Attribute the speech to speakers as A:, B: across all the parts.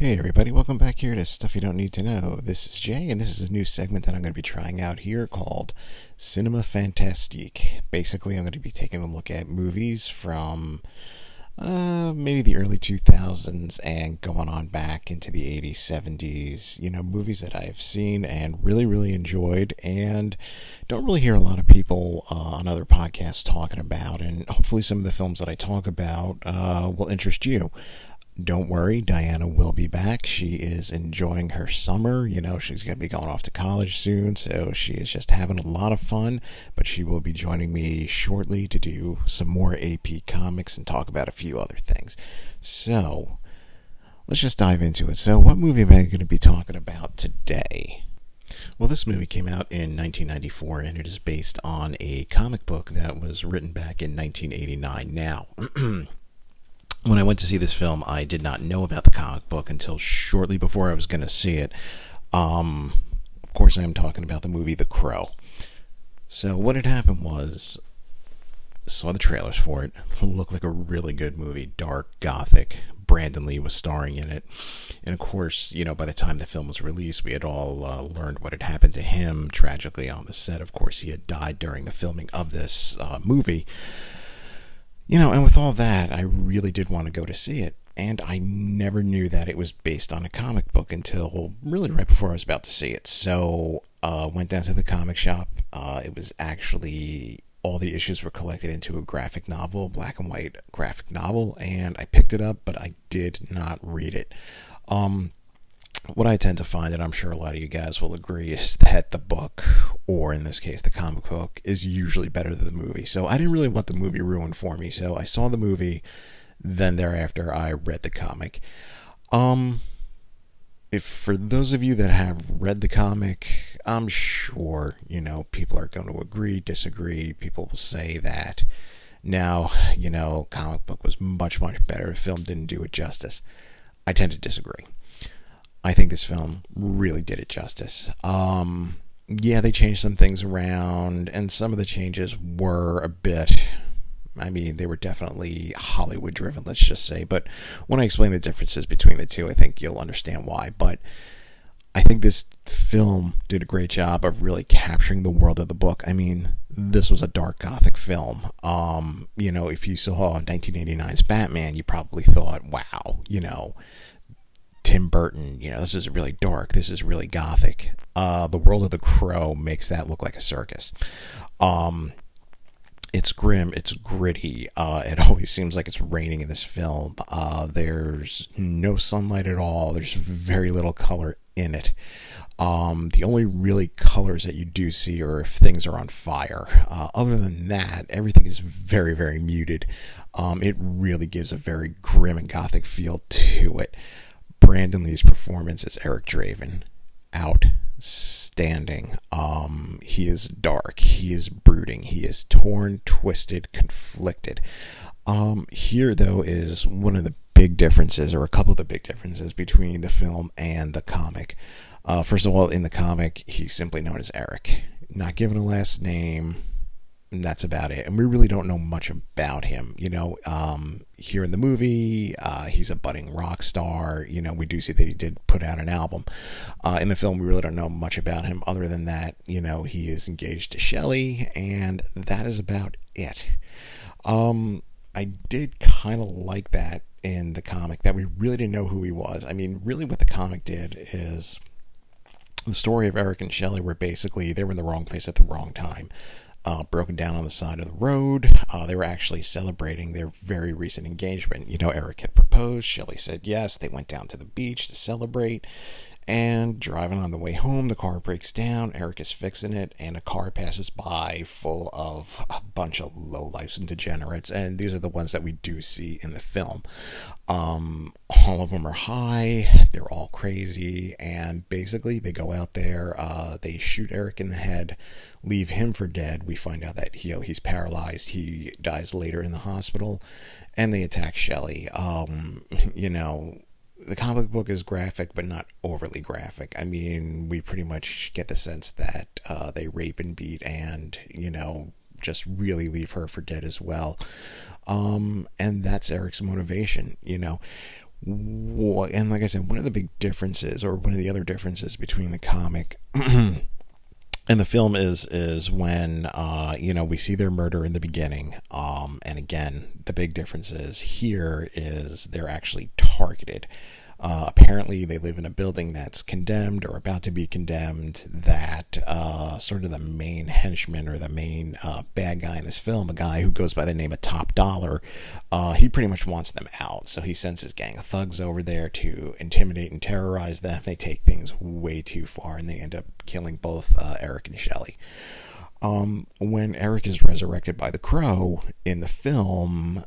A: Hey everybody, welcome back here to Stuff You Don't Need to Know. This is Jay, and this is a new segment that I'm going to be trying out here called Cinema Fantastique. Basically, I'm going to be taking a look at movies from uh, maybe the early 2000s and going on back into the 80s, 70s. You know, movies that I've seen and really, really enjoyed, and don't really hear a lot of people uh, on other podcasts talking about. And hopefully, some of the films that I talk about uh, will interest you don't worry, Diana will be back. She is enjoying her summer. You know, she's going to be going off to college soon, so she is just having a lot of fun. But she will be joining me shortly to do some more AP comics and talk about a few other things. So, let's just dive into it. So, what movie am I going to be talking about today? Well, this movie came out in 1994 and it is based on a comic book that was written back in 1989. Now, when I went to see this film, I did not know about the comic book until shortly before I was going to see it. Um, of course, I am talking about the movie The Crow. So, what had happened was, saw the trailers for it. looked like a really good movie, dark, gothic. Brandon Lee was starring in it, and of course, you know, by the time the film was released, we had all uh, learned what had happened to him tragically on the set. Of course, he had died during the filming of this uh, movie. You know, and with all that, I really did want to go to see it. And I never knew that it was based on a comic book until really right before I was about to see it. So, uh, went down to the comic shop. Uh, it was actually all the issues were collected into a graphic novel, black and white graphic novel, and I picked it up, but I did not read it. Um, what I tend to find, and I'm sure a lot of you guys will agree, is that the book, or in this case, the comic book, is usually better than the movie. So I didn't really want the movie ruined for me. So I saw the movie, then thereafter I read the comic. Um, if for those of you that have read the comic, I'm sure you know people are going to agree, disagree. People will say that now, you know, comic book was much much better. The film didn't do it justice. I tend to disagree. I think this film really did it justice. Um, yeah, they changed some things around, and some of the changes were a bit. I mean, they were definitely Hollywood driven, let's just say. But when I explain the differences between the two, I think you'll understand why. But I think this film did a great job of really capturing the world of the book. I mean, this was a dark gothic film. Um, you know, if you saw 1989's Batman, you probably thought, wow, you know, Tim Burton, you know, this is really dark. This is really gothic. Uh, the World of the Crow makes that look like a circus. Um, it's grim. It's gritty. Uh, it always seems like it's raining in this film. Uh, there's no sunlight at all. There's very little color in it. Um, the only really colors that you do see are if things are on fire. Uh, other than that, everything is very, very muted. Um, it really gives a very grim and gothic feel to it. Brandon Lee's performance as Eric Draven, outstanding. Um, he is dark. He is brooding. He is torn, twisted, conflicted. Um, here, though, is one of the big differences, or a couple of the big differences between the film and the comic. Uh, first of all, in the comic, he's simply known as Eric, not given a last name and that's about it. And we really don't know much about him. You know, um, here in the movie, uh, he's a budding rock star. You know, we do see that he did put out an album. Uh, in the film, we really don't know much about him other than that, you know, he is engaged to Shelley, and that is about it. Um, I did kind of like that in the comic that we really didn't know who he was. I mean, really, what the comic did is the story of Eric and Shelley were basically they were in the wrong place at the wrong time uh, broken down on the side of the road. Uh, they were actually celebrating their very recent engagement. You know, Eric had proposed. Shelley said yes. They went down to the beach to celebrate. And driving on the way home, the car breaks down. Eric is fixing it, and a car passes by full of a bunch of lowlifes and degenerates. And these are the ones that we do see in the film. Um, all of them are high, they're all crazy, and basically they go out there, uh, they shoot Eric in the head, leave him for dead. We find out that you know, he's paralyzed, he dies later in the hospital, and they attack Shelley. Um, you know, the comic book is graphic, but not overly graphic. I mean, we pretty much get the sense that uh, they rape and beat, and you know, just really leave her for dead as well. Um, and that's Eric's motivation. You know, and like I said, one of the big differences, or one of the other differences between the comic and the film is is when uh, you know we see their murder in the beginning, um, and again, the big difference is here is they're actually targeted. Uh, apparently, they live in a building that's condemned or about to be condemned. That uh, sort of the main henchman or the main uh, bad guy in this film, a guy who goes by the name of Top Dollar, uh, he pretty much wants them out. So he sends his gang of thugs over there to intimidate and terrorize them. They take things way too far and they end up killing both uh, Eric and Shelley. Um, when Eric is resurrected by the crow in the film,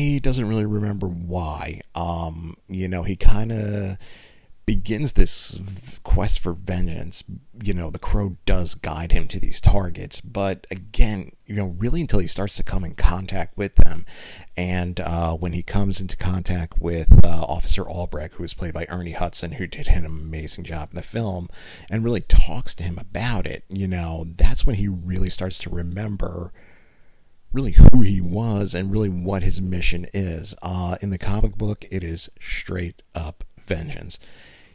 A: he doesn't really remember why. Um, you know, he kind of begins this quest for vengeance. You know, the crow does guide him to these targets, but again, you know, really until he starts to come in contact with them. And uh, when he comes into contact with uh, Officer Albrecht, who was played by Ernie Hudson, who did an amazing job in the film, and really talks to him about it, you know, that's when he really starts to remember really who he was and really what his mission is. Uh, in the comic book, it is straight up vengeance.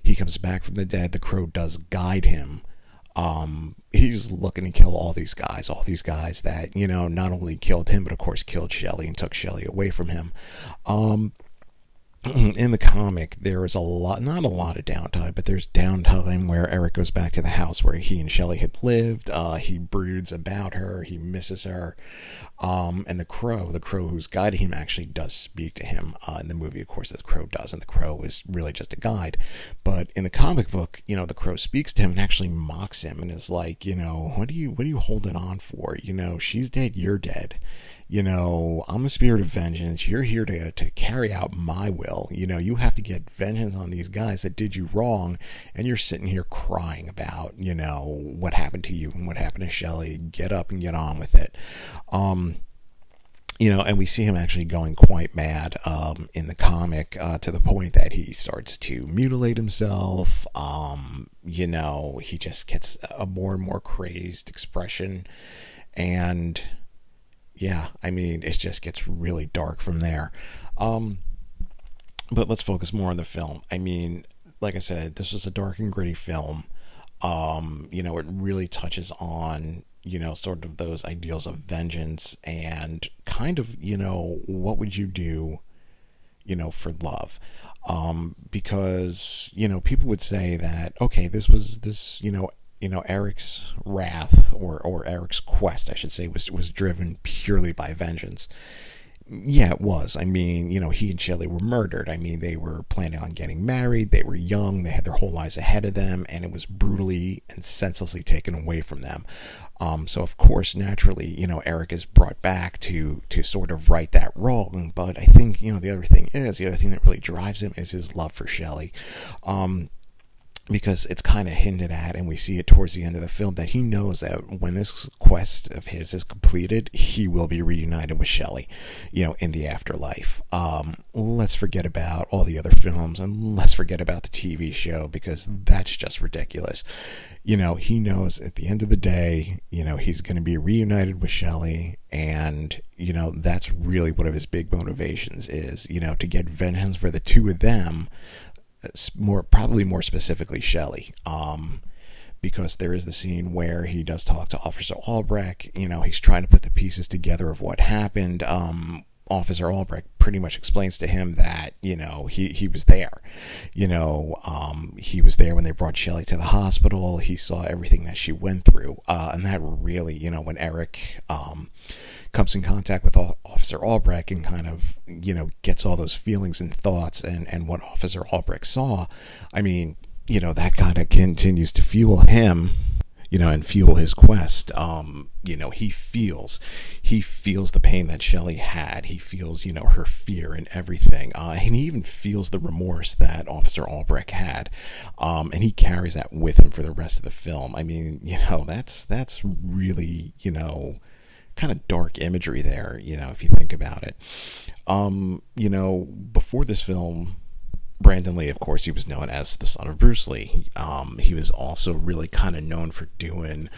A: He comes back from the dead. The crow does guide him. Um, he's looking to kill all these guys, all these guys that you know not only killed him, but of course killed Shelley and took Shelley away from him. Um, in the comic, there is a lot, not a lot of downtime, but there's downtime where Eric goes back to the house where he and Shelley had lived. Uh, he broods about her, he misses her. Um, and the crow, the crow who's guiding him, actually does speak to him. Uh, in the movie, of course, the crow does, and the crow is really just a guide. But in the comic book, you know, the crow speaks to him and actually mocks him and is like, you know, what are you, what are you holding on for? You know, she's dead, you're dead you know, I'm a spirit of vengeance. You're here to, to carry out my will. You know, you have to get vengeance on these guys that did you wrong. And you're sitting here crying about, you know, what happened to you and what happened to Shelley. Get up and get on with it. Um, you know, and we see him actually going quite mad um, in the comic uh, to the point that he starts to mutilate himself. Um, you know, he just gets a more and more crazed expression. And yeah, I mean, it just gets really dark from there. Um, but let's focus more on the film. I mean, like I said, this was a dark and gritty film. Um, you know, it really touches on, you know, sort of those ideals of vengeance and kind of, you know, what would you do, you know, for love? Um, because, you know, people would say that, okay, this was this, you know, you know Eric's wrath or or Eric's quest, I should say, was was driven purely by vengeance. Yeah, it was. I mean, you know, he and Shelley were murdered. I mean, they were planning on getting married. They were young. They had their whole lives ahead of them, and it was brutally and senselessly taken away from them. Um, so, of course, naturally, you know, Eric is brought back to to sort of right that wrong. But I think, you know, the other thing is the other thing that really drives him is his love for Shelley. Um, because it's kind of hinted at, and we see it towards the end of the film, that he knows that when this quest of his is completed, he will be reunited with Shelley, you know, in the afterlife. Um, let's forget about all the other films and let's forget about the TV show because that's just ridiculous. You know, he knows at the end of the day, you know, he's going to be reunited with Shelley, and, you know, that's really one of his big motivations is, you know, to get vengeance for the two of them more probably more specifically Shelley. Um, because there is the scene where he does talk to Officer Albrecht. You know, he's trying to put the pieces together of what happened. Um, Officer Albrecht pretty much explains to him that you know he he was there, you know um, he was there when they brought Shelley to the hospital. He saw everything that she went through, uh, and that really you know when Eric um, comes in contact with Officer Albrecht and kind of, you know, gets all those feelings and thoughts and, and what Officer Albrecht saw, I mean, you know, that kind of continues to fuel him, you know, and fuel his quest. Um, you know, he feels, he feels the pain that Shelley had. He feels, you know, her fear and everything. Uh, and he even feels the remorse that Officer Albrecht had. Um, and he carries that with him for the rest of the film. I mean, you know, that's, that's really, you know, kind of dark imagery there, you know, if you think about it. Um, you know, before this film, Brandon Lee, of course, he was known as the son of Bruce Lee. Um, he was also really kind of known for doing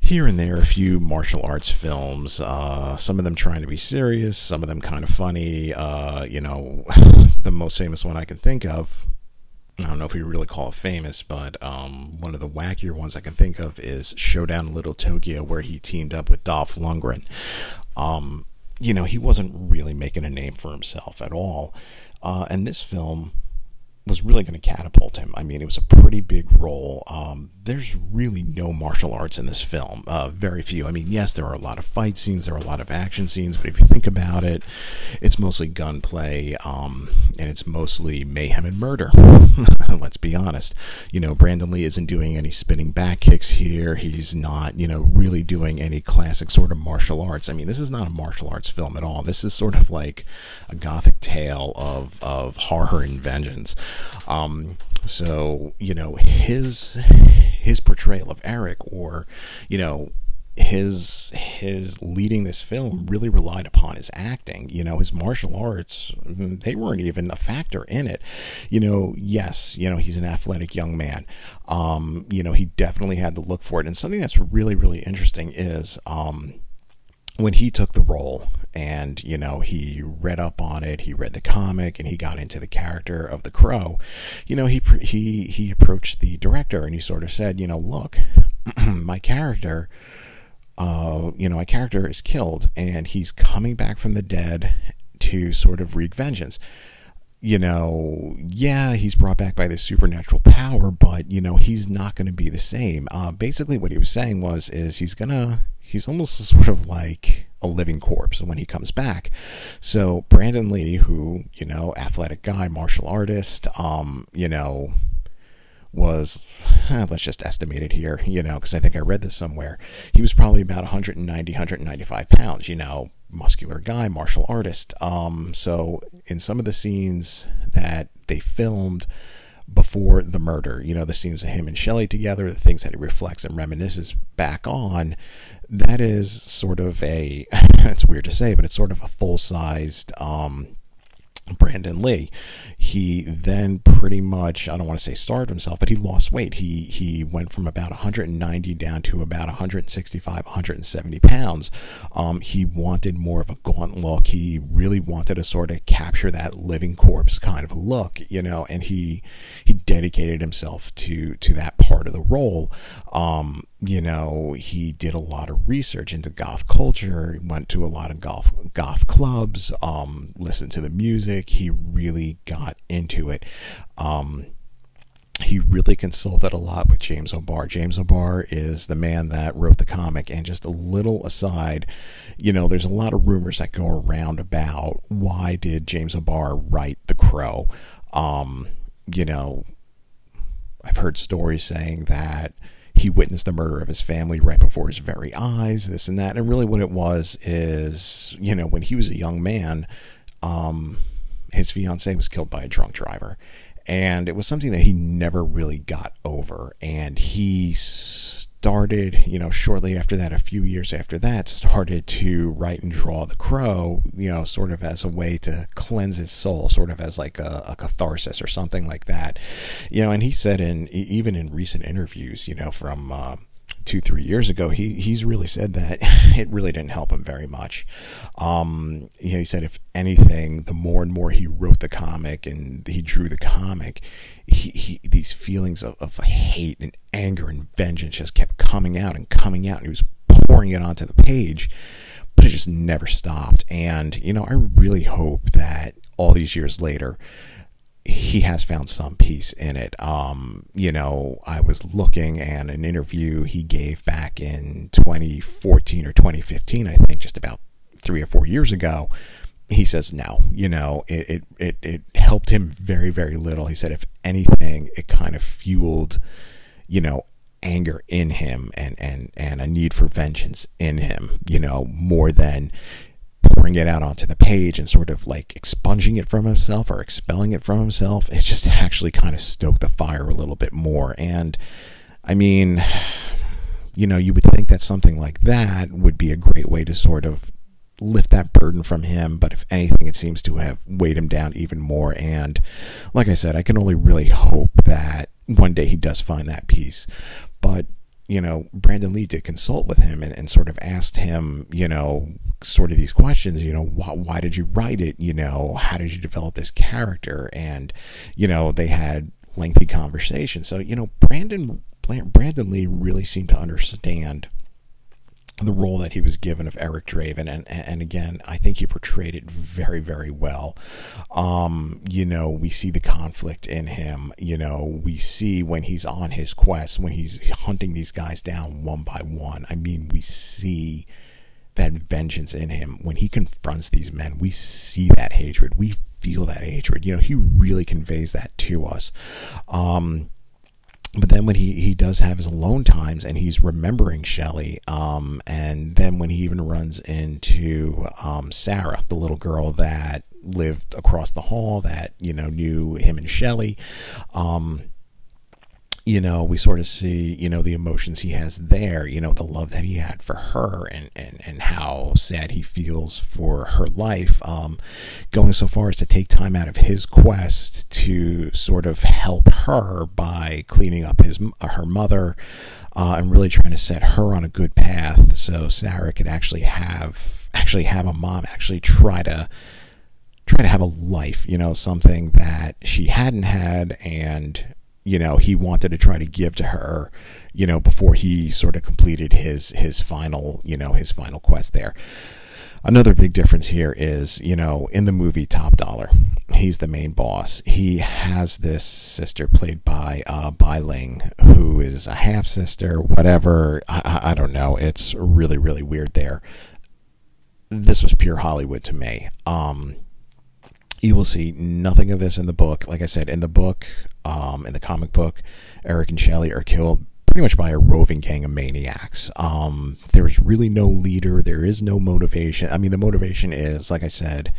A: here and there a few martial arts films. Uh, some of them trying to be serious, some of them kind of funny. Uh, you know, the most famous one I can think of. I don't know if we really call it famous, but um, one of the wackier ones I can think of is Showdown in Little Tokyo, where he teamed up with Dolph Lundgren. Um, you know, he wasn't really making a name for himself at all. Uh, and this film was really going to catapult him. I mean, it was a pretty big role. Um, there's really no martial arts in this film. Uh, very few. I mean, yes, there are a lot of fight scenes, there are a lot of action scenes, but if you think about it, it's mostly gunplay, um, and it's mostly mayhem and murder. Let's be honest. You know, Brandon Lee isn't doing any spinning back kicks here. He's not, you know, really doing any classic sort of martial arts. I mean, this is not a martial arts film at all. This is sort of like a gothic tale of of horror and vengeance. Um, so you know his his portrayal of Eric, or you know his his leading this film really relied upon his acting. You know his martial arts mm, they weren't even a factor in it. You know yes you know he's an athletic young man. Um you know he definitely had to look for it. And something that's really really interesting is um when he took the role and you know he read up on it he read the comic and he got into the character of the crow you know he he he approached the director and he sort of said you know look my character uh, you know my character is killed and he's coming back from the dead to sort of wreak vengeance you know, yeah, he's brought back by this supernatural power, but you know, he's not going to be the same. Uh, basically, what he was saying was, is he's gonna he's almost sort of like a living corpse when he comes back. So Brandon Lee, who you know, athletic guy, martial artist, um, you know, was let's just estimate it here, you know, because I think I read this somewhere. He was probably about 190, 195 pounds, you know, muscular guy, martial artist. Um, so in some of the scenes that they filmed before the murder, you know, the scenes of him and Shelley together, the things that he reflects and reminisces back on, that is sort of a it's weird to say, but it's sort of a full sized um, Brandon Lee. He then pretty much, I don't want to say starved himself, but he lost weight. He he went from about 190 down to about 165, 170 pounds. Um, he wanted more of a gaunt look. He really wanted to sort of capture that living corpse kind of look, you know, and he he dedicated himself to to that part of the role. Um, you know, he did a lot of research into goth culture, went to a lot of golf goth clubs, um, listened to the music. He really got into it. Um, he really consulted a lot with James O'Barr. James O'Barr is the man that wrote the comic. And just a little aside, you know, there's a lot of rumors that go around about why did James O'Barr write The Crow. Um, you know, I've heard stories saying that he witnessed the murder of his family right before his very eyes, this and that. And really, what it was is, you know, when he was a young man, um, his fiance was killed by a drunk driver. And it was something that he never really got over. And he started, you know, shortly after that, a few years after that, started to write and draw The Crow, you know, sort of as a way to cleanse his soul, sort of as like a, a catharsis or something like that. You know, and he said in, even in recent interviews, you know, from, uh, two three years ago he he's really said that it really didn't help him very much. Um you know, he said if anything the more and more he wrote the comic and he drew the comic he, he these feelings of, of hate and anger and vengeance just kept coming out and coming out and he was pouring it onto the page but it just never stopped. And you know i really hope that all these years later he has found some peace in it. Um, you know, I was looking and an interview he gave back in 2014 or 2015, I think, just about three or four years ago, he says no. You know, it, it, it, it helped him very, very little. He said, if anything, it kind of fueled, you know, anger in him and, and, and a need for vengeance in him, you know, more than pouring it out onto the page and sort of like expunging it from himself or expelling it from himself. It just actually kind of stoked the fire a little bit more. And I mean, you know, you would think that something like that would be a great way to sort of lift that burden from him, but if anything, it seems to have weighed him down even more. And like I said, I can only really hope that one day he does find that peace. But you know, Brandon Lee did consult with him and, and sort of asked him, you know, sort of these questions, you know, why, why did you write it? You know, how did you develop this character? And, you know, they had lengthy conversations. So, you know, Brandon, Brandon Lee really seemed to understand the role that he was given of Eric Draven, and and again, I think he portrayed it very very well. Um, you know, we see the conflict in him. You know, we see when he's on his quest, when he's hunting these guys down one by one. I mean, we see that vengeance in him when he confronts these men. We see that hatred. We feel that hatred. You know, he really conveys that to us. Um, but then when he, he does have his alone times and he's remembering Shelley, um, and then when he even runs into um, Sarah, the little girl that lived across the hall that you know knew him and Shelley, um, you know, we sort of see, you know, the emotions he has there, you know, the love that he had for her and, and, and how sad he feels for her life, um, going so far as to take time out of his quest to sort of help her by cleaning up his her mother uh, and really trying to set her on a good path. So Sarah could actually have actually have a mom actually try to try to have a life, you know, something that she hadn't had and you know he wanted to try to give to her you know before he sort of completed his his final you know his final quest there. Another big difference here is you know in the movie top dollar he's the main boss. He has this sister played by uh Bai Ling who is a half sister whatever I, I don't know. It's really really weird there. This was pure hollywood to me. Um you will see nothing of this in the book. Like I said, in the book, um, in the comic book, Eric and Shelley are killed pretty much by a roving gang of maniacs. Um, there's really no leader. There is no motivation. I mean, the motivation is, like I said,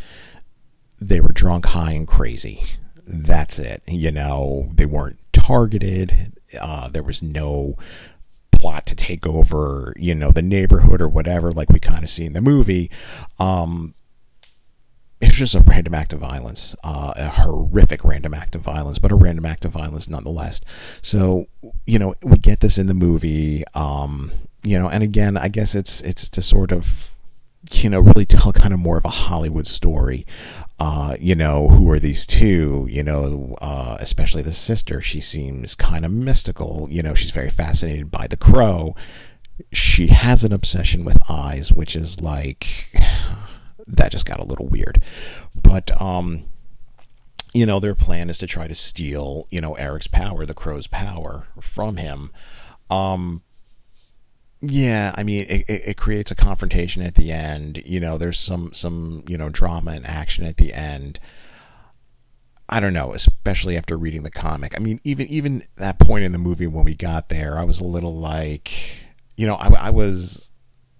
A: they were drunk, high, and crazy. That's it. You know, they weren't targeted. Uh, there was no plot to take over, you know, the neighborhood or whatever, like we kind of see in the movie. Um, it's just a random act of violence, uh, a horrific random act of violence, but a random act of violence nonetheless. So, you know, we get this in the movie, um, you know, and again, I guess it's it's to sort of, you know, really tell kind of more of a Hollywood story. Uh, you know, who are these two? You know, uh, especially the sister. She seems kind of mystical. You know, she's very fascinated by the crow. She has an obsession with eyes, which is like that just got a little weird. But um, you know, their plan is to try to steal, you know, Eric's power, the crow's power from him. Um, yeah, I mean, it, it, it, creates a confrontation at the end. You know, there's some some you know drama and action at the end. I don't know, especially after reading the comic. I mean, even even that point in the movie when we got there, I was a little like, you know, I, I was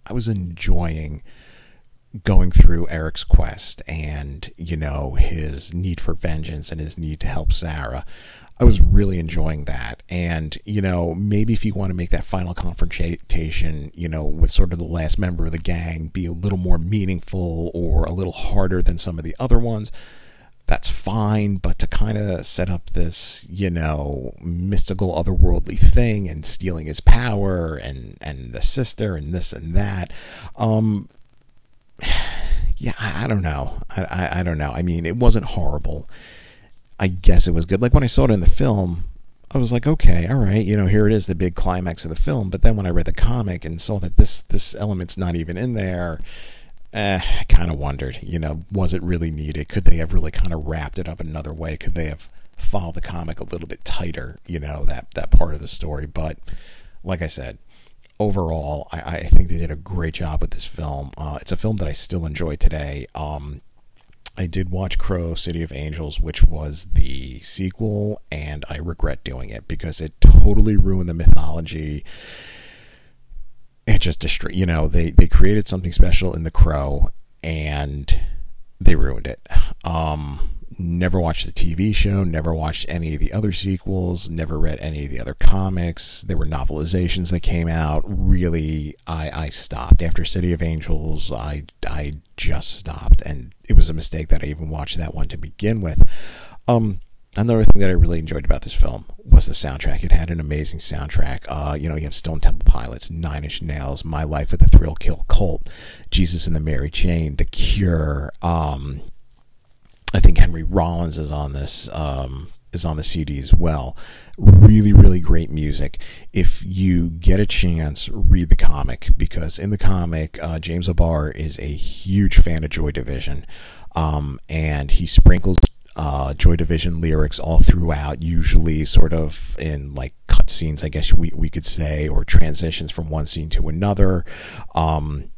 A: I was enjoying going through Eric's quest and, you know, his need for vengeance and his need to help Sarah. I was really enjoying that. And, you know, maybe if you want to make that final confrontation, you know, with sort of the last member of the gang be a little more meaningful or a little harder than some of the other ones, that's fine. But to kind of set up this, you know, mystical otherworldly thing and stealing his power and, and the sister and this and that, um, yeah, I, I don't know. I, I, I don't know. I mean, it wasn't horrible. I guess it was good. Like when I saw it in the film, I was like, okay, all right, you know, here it is, the big climax of the film. But then when I read the comic and saw that this this element's not even in there, eh, I kind of wondered, you know, was it really needed? Could they have really kind of wrapped it up another way? Could they have followed the comic a little bit tighter? You know, that that part of the story. But like I said, overall, I, I, think they did a great job with this film. Uh, it's a film that I still enjoy today. Um, I did watch Crow City of Angels, which was the sequel, and I regret doing it because it totally ruined the mythology. It just destroyed, you know, they, they created something special in The Crow and they ruined it. Um, never watched the TV show, never watched any of the other sequels, never read any of the other comics. There were novelizations that came out. Really, I, I stopped. After City of Angels, I, I just stopped. And it was a mistake that I even watched that one to begin with. Um, another thing that I really enjoyed about this film was the soundtrack. It had an amazing soundtrack. Uh, you know, you have Stone Temple Pilots, Nine Inch Nails, My Life with the Thrill Kill Cult, Jesus and the Mary Chain, The Cure. Um, I think Henry Rollins is on this. Um, is on the CD as well. Really, really great music. If you get a chance, read the comic because in the comic, uh, James O'Barr is a huge fan of Joy Division, um, and he sprinkles uh, Joy Division lyrics all throughout, usually sort of in like cutscenes, I guess we we could say, or transitions from one scene to another. Um,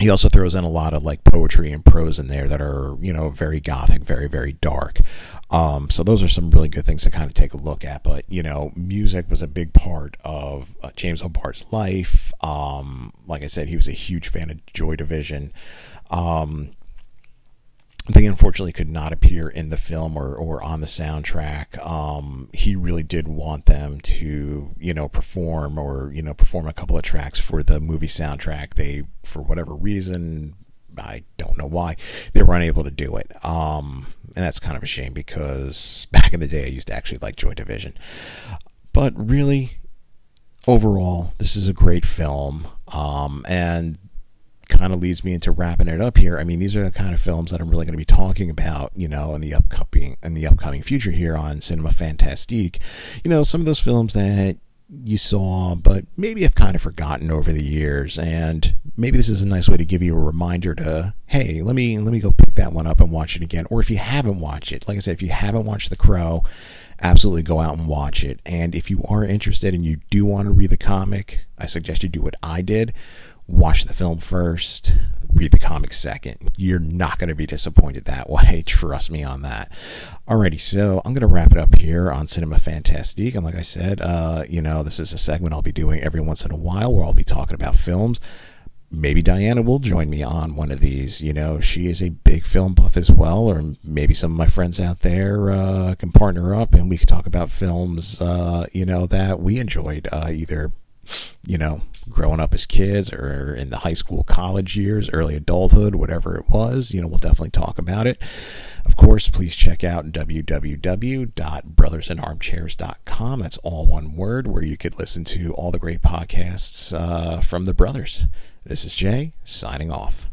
A: he also throws in a lot of like poetry and prose in there that are you know very gothic very very dark. Um, so those are some really good things to kind of take a look at. But you know music was a big part of uh, james O'Barr's life. Um, like i said he was a huge fan of joy division. Um, they unfortunately could not appear in the film or, or on the soundtrack. Um, he really did want them to, you know, perform or, you know, perform a couple of tracks for the movie soundtrack. They, for whatever reason, I don't know why, they were unable to do it. Um, and that's kind of a shame because back in the day I used to actually like Joy Division. But really, overall, this is a great film. Um, and kind of leads me into wrapping it up here. I mean, these are the kind of films that I'm really going to be talking about, you know, in the upcoming in the upcoming future here on Cinema Fantastique. You know, some of those films that you saw, but maybe have kind of forgotten over the years, and maybe this is a nice way to give you a reminder to, hey, let me let me go pick that one up and watch it again. Or if you haven't watched it, like I said, if you haven't watched The Crow, absolutely go out and watch it. And if you are interested and you do want to read the comic, I suggest you do what I did watch the film first, read the comic second. You're not going to be disappointed that way. Trust me on that. Alrighty, so I'm going to wrap it up here on Cinema Fantastique. And like I said, uh, you know, this is a segment I'll be doing every once in a while where I'll be talking about films. Maybe Diana will join me on one of these. You know, she is a big film buff as well, or maybe some of my friends out there uh, can partner up and we can talk about films, uh, you know, that we enjoyed uh, either you know, growing up as kids or in the high school, college years, early adulthood, whatever it was, you know, we'll definitely talk about it. Of course, please check out www.brothersinarmchairs.com. That's all one word, where you could listen to all the great podcasts uh, from the brothers. This is Jay signing off.